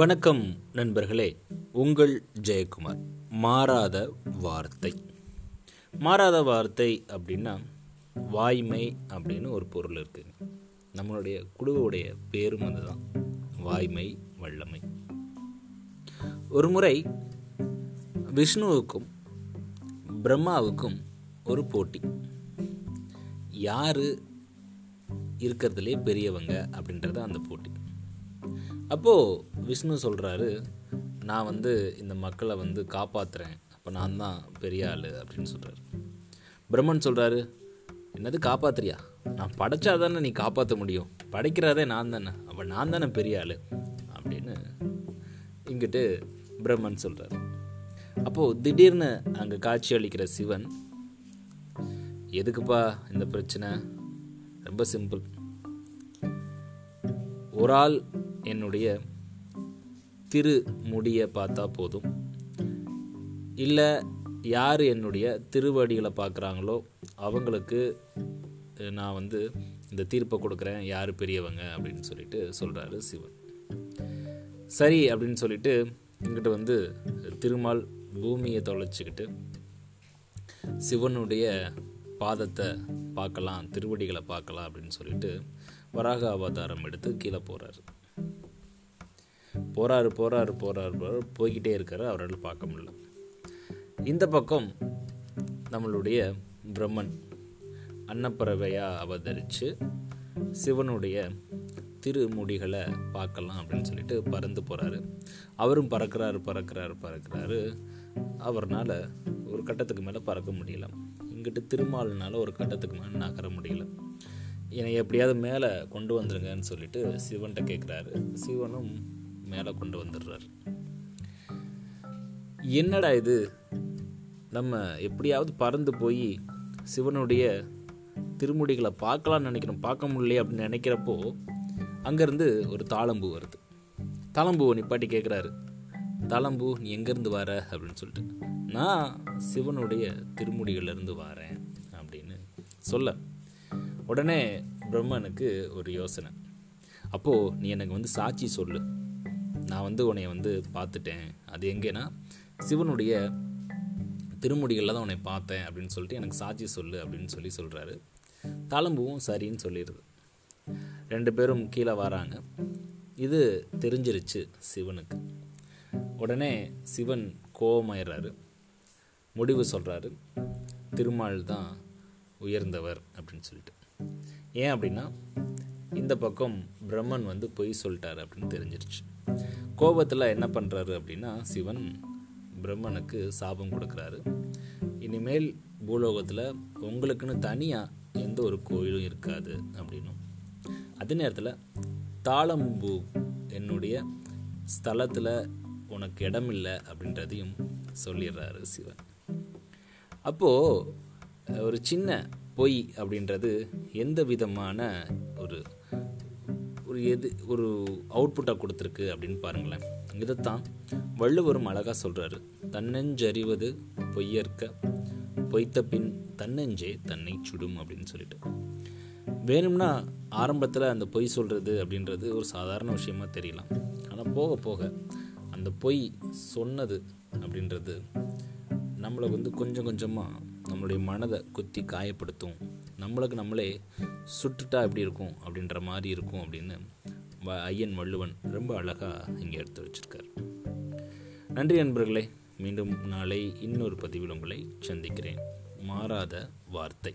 வணக்கம் நண்பர்களே உங்கள் ஜெயக்குமார். மாறாத வார்த்தை. மாறாத வார்த்தை அப்படின்னா வாய்மை அப்படின்னு ஒரு பொருள் இருக்குது நம்மளுடைய குழுவுடைய பேரும் அதுதான். வாய்மை வல்லமை. ஒரு முறை விஷ்ணுவுக்கும் பிரம்மாவுக்கும் ஒரு போட்டி. யார் இருக்கிறதுலே பெரியவங்க அப்படின்றது அந்த போட்டி. அப்போது விஷ்ணு சொல்கிறாரு நான் வந்து இந்த மக்களை வந்து காப்பாற்றுறேன் அப்போ நான் தான் பெரிய ஆள் அப்படின்னு சொல்கிறாரு பிரம்மன் சொல்கிறாரு என்னது காப்பாத்துறியா? நான் படைச்சா தானே நீ காப்பாற்ற முடியும். படைக்கிறதே நான் தானே. அப்போ நான் தானே பெரிய ஆள் அப்படின்னு இங்கிட்டு பிரம்மன் சொல்கிறார் அப்போது திடீர்னு அங்கே காட்சி அளிக்கிற சிவன் எதுக்குப்பா இந்த பிரச்சனை? ரொம்ப சிம்பிள். ஒரு ஆள் என்னுடைய திரு முடியை பார்த்தா போதும். இல்லை யார் என்னுடைய திருவடிகளை பார்க்குறாங்களோ அவங்களுக்கு நான் வந்து இந்த தீர்ப்பை கொடுக்குறேன் யார் பெரியவங்க அப்படின்னு சொல்லிட்டு சொல்கிறாரு சிவன். சரி அப்படின்னு சொல்லிட்டு இங்கிட்ட வந்து திருமால் பூமியை தொலைச்சிக்கிட்டு சிவனுடைய பாதத்தை பார்க்கலாம் திருவடிகளை பார்க்கலாம் அப்படின்னு சொல்லிட்டு வராக அவதாரம் எடுத்து கீழே போகிறாரு போகிறாரு போகிறாரு போகிறாரு போகிறாரு போய்கிட்டே இருக்காரு அவரால் பார்க்க முடியல. இந்த பக்கம் நம்மளுடைய பிரம்மன் அன்னப்பறவையாக அவதரித்து சிவனுடைய திருமுடிகளை பார்க்கலாம் அப்படின்னு சொல்லிட்டு பறந்து போகிறாரு அவரும் பறக்கிறாரு பறக்கிறாரு பறக்கிறாரு. அவர்னால் ஒரு கட்டத்துக்கு மேலே பறக்க முடியல. இங்கிட்டு திருமால்னால ஒரு கட்டத்துக்கு மேலே நகர முடியல. என்னை எப்படியாவது மேலே கொண்டு வந்துருங்கன்னு சொல்லிட்டு சிவன்கிட்ட கேட்குறாரு சிவனும் மேலே கொண்டு வந்துடுறாரு. என்னடா இது? நம்ம எப்படியாவது பறந்து போய் சிவனுடைய திருமுடிகளை பார்க்கலாம்னு நினைக்கிறோம் பார்க்க முடியலையே அப்படின்னு நினைக்கிறப்போ அங்கேருந்து ஒரு தாளம்பூ வருது. தாளம்பூவை நிப்பாட்டி கேட்குறாரு தாளம்பூ நீ எங்கேருந்து வர? அப்படின்னு சொல்லிட்டு. நான் சிவனுடைய திருமுடிகளிலிருந்து வரேன் அப்படின்னு சொல்ல. உடனே பிரம்மனுக்கு ஒரு யோசனை. அப்போது நீ எனக்கு வந்து சாட்சி சொல்லு. நான் வந்து உன்னை வந்து பார்த்துட்டேன். அது எங்கேன்னா சிவனுடைய திருமுடிகளில் தான் உன்னை பார்த்தேன் அப்படின்னு சொல்லிட்டு எனக்கு சாட்சி சொல்லு அப்படின்னு சொல்லி சொல்கிறாரு தளம்புவும் சரின்னு சொல்லிடுது. ரெண்டு பேரும் கீழே வராங்க. இது தெரிஞ்சிருச்சு சிவனுக்கு. உடனே சிவன் கோபமாயிடுறாரு முடிவு சொல்கிறாரு திருமால் தான் உயர்ந்தவர் அப்படின்னு சொல்லிட்டு. ஏன் அப்படின்னா இந்த பக்கம் பிரம்மன் வந்து பொய் சொல்லிட்டாரு அப்படின்னு தெரிஞ்சிருச்சு. கோபத்தில் என்ன பண்ணுறாரு அப்படின்னா சிவன் பிரம்மனுக்கு சாபம் கொடுக்குறாரு. இனிமேல் பூலோகத்தில் உங்களுக்குன்னு தனியாக எந்த ஒரு கோயிலும் இருக்காது அப்படின்னும். அதே நேரத்தில் தாளம்பூ என்னுடைய ஸ்தலத்தில் உனக்கு இடம் இல்லை அப்படின்றதையும் சொல்லிடுறாரு சிவன். அப்போது ஒரு சின்ன பொய் அப்படின்றது எந்த விதமான ஒரு ஒரு எது ஒரு அவுட்புட்டாக கொடுத்துருக்கு அப்படின்னு பாருங்களேன். இதைத்தான் வள்ளுவரும் அழகாக சொல்கிறாரு தன்னெஞ்சறிவது பொய்யற்க பொய்த்த பின் தன்னெஞ்சே தன்னை சுடும் அப்படின்னு சொல்லிட்டு. வேணும்னா ஆரம்பத்தில் அந்த பொய் சொல்கிறது அப்படின்றது ஒரு சாதாரண விஷயமா தெரியலாம். ஆனால் போக போக அந்த பொய் சொன்னது அப்படின்றது நம்மளை வந்து கொஞ்சம் கொஞ்சமாக நம்மளுடைய மனதை குத்தி காயப்படுத்தும். நம்மளுக்கு நம்மளே சுட்டுட்டா எப்படி இருக்கும் அப்படின்ற மாதிரி இருக்கும் அப்படின்னு ஐயன் வள்ளுவன் ரொம்ப அழகாக இங்கே எடுத்து வச்சிருக்கார். நன்றி நண்பர்களே மீண்டும் நாளை இன்னொரு பதிவில் உங்களை சந்திக்கிறேன். மாறாத வார்த்தை.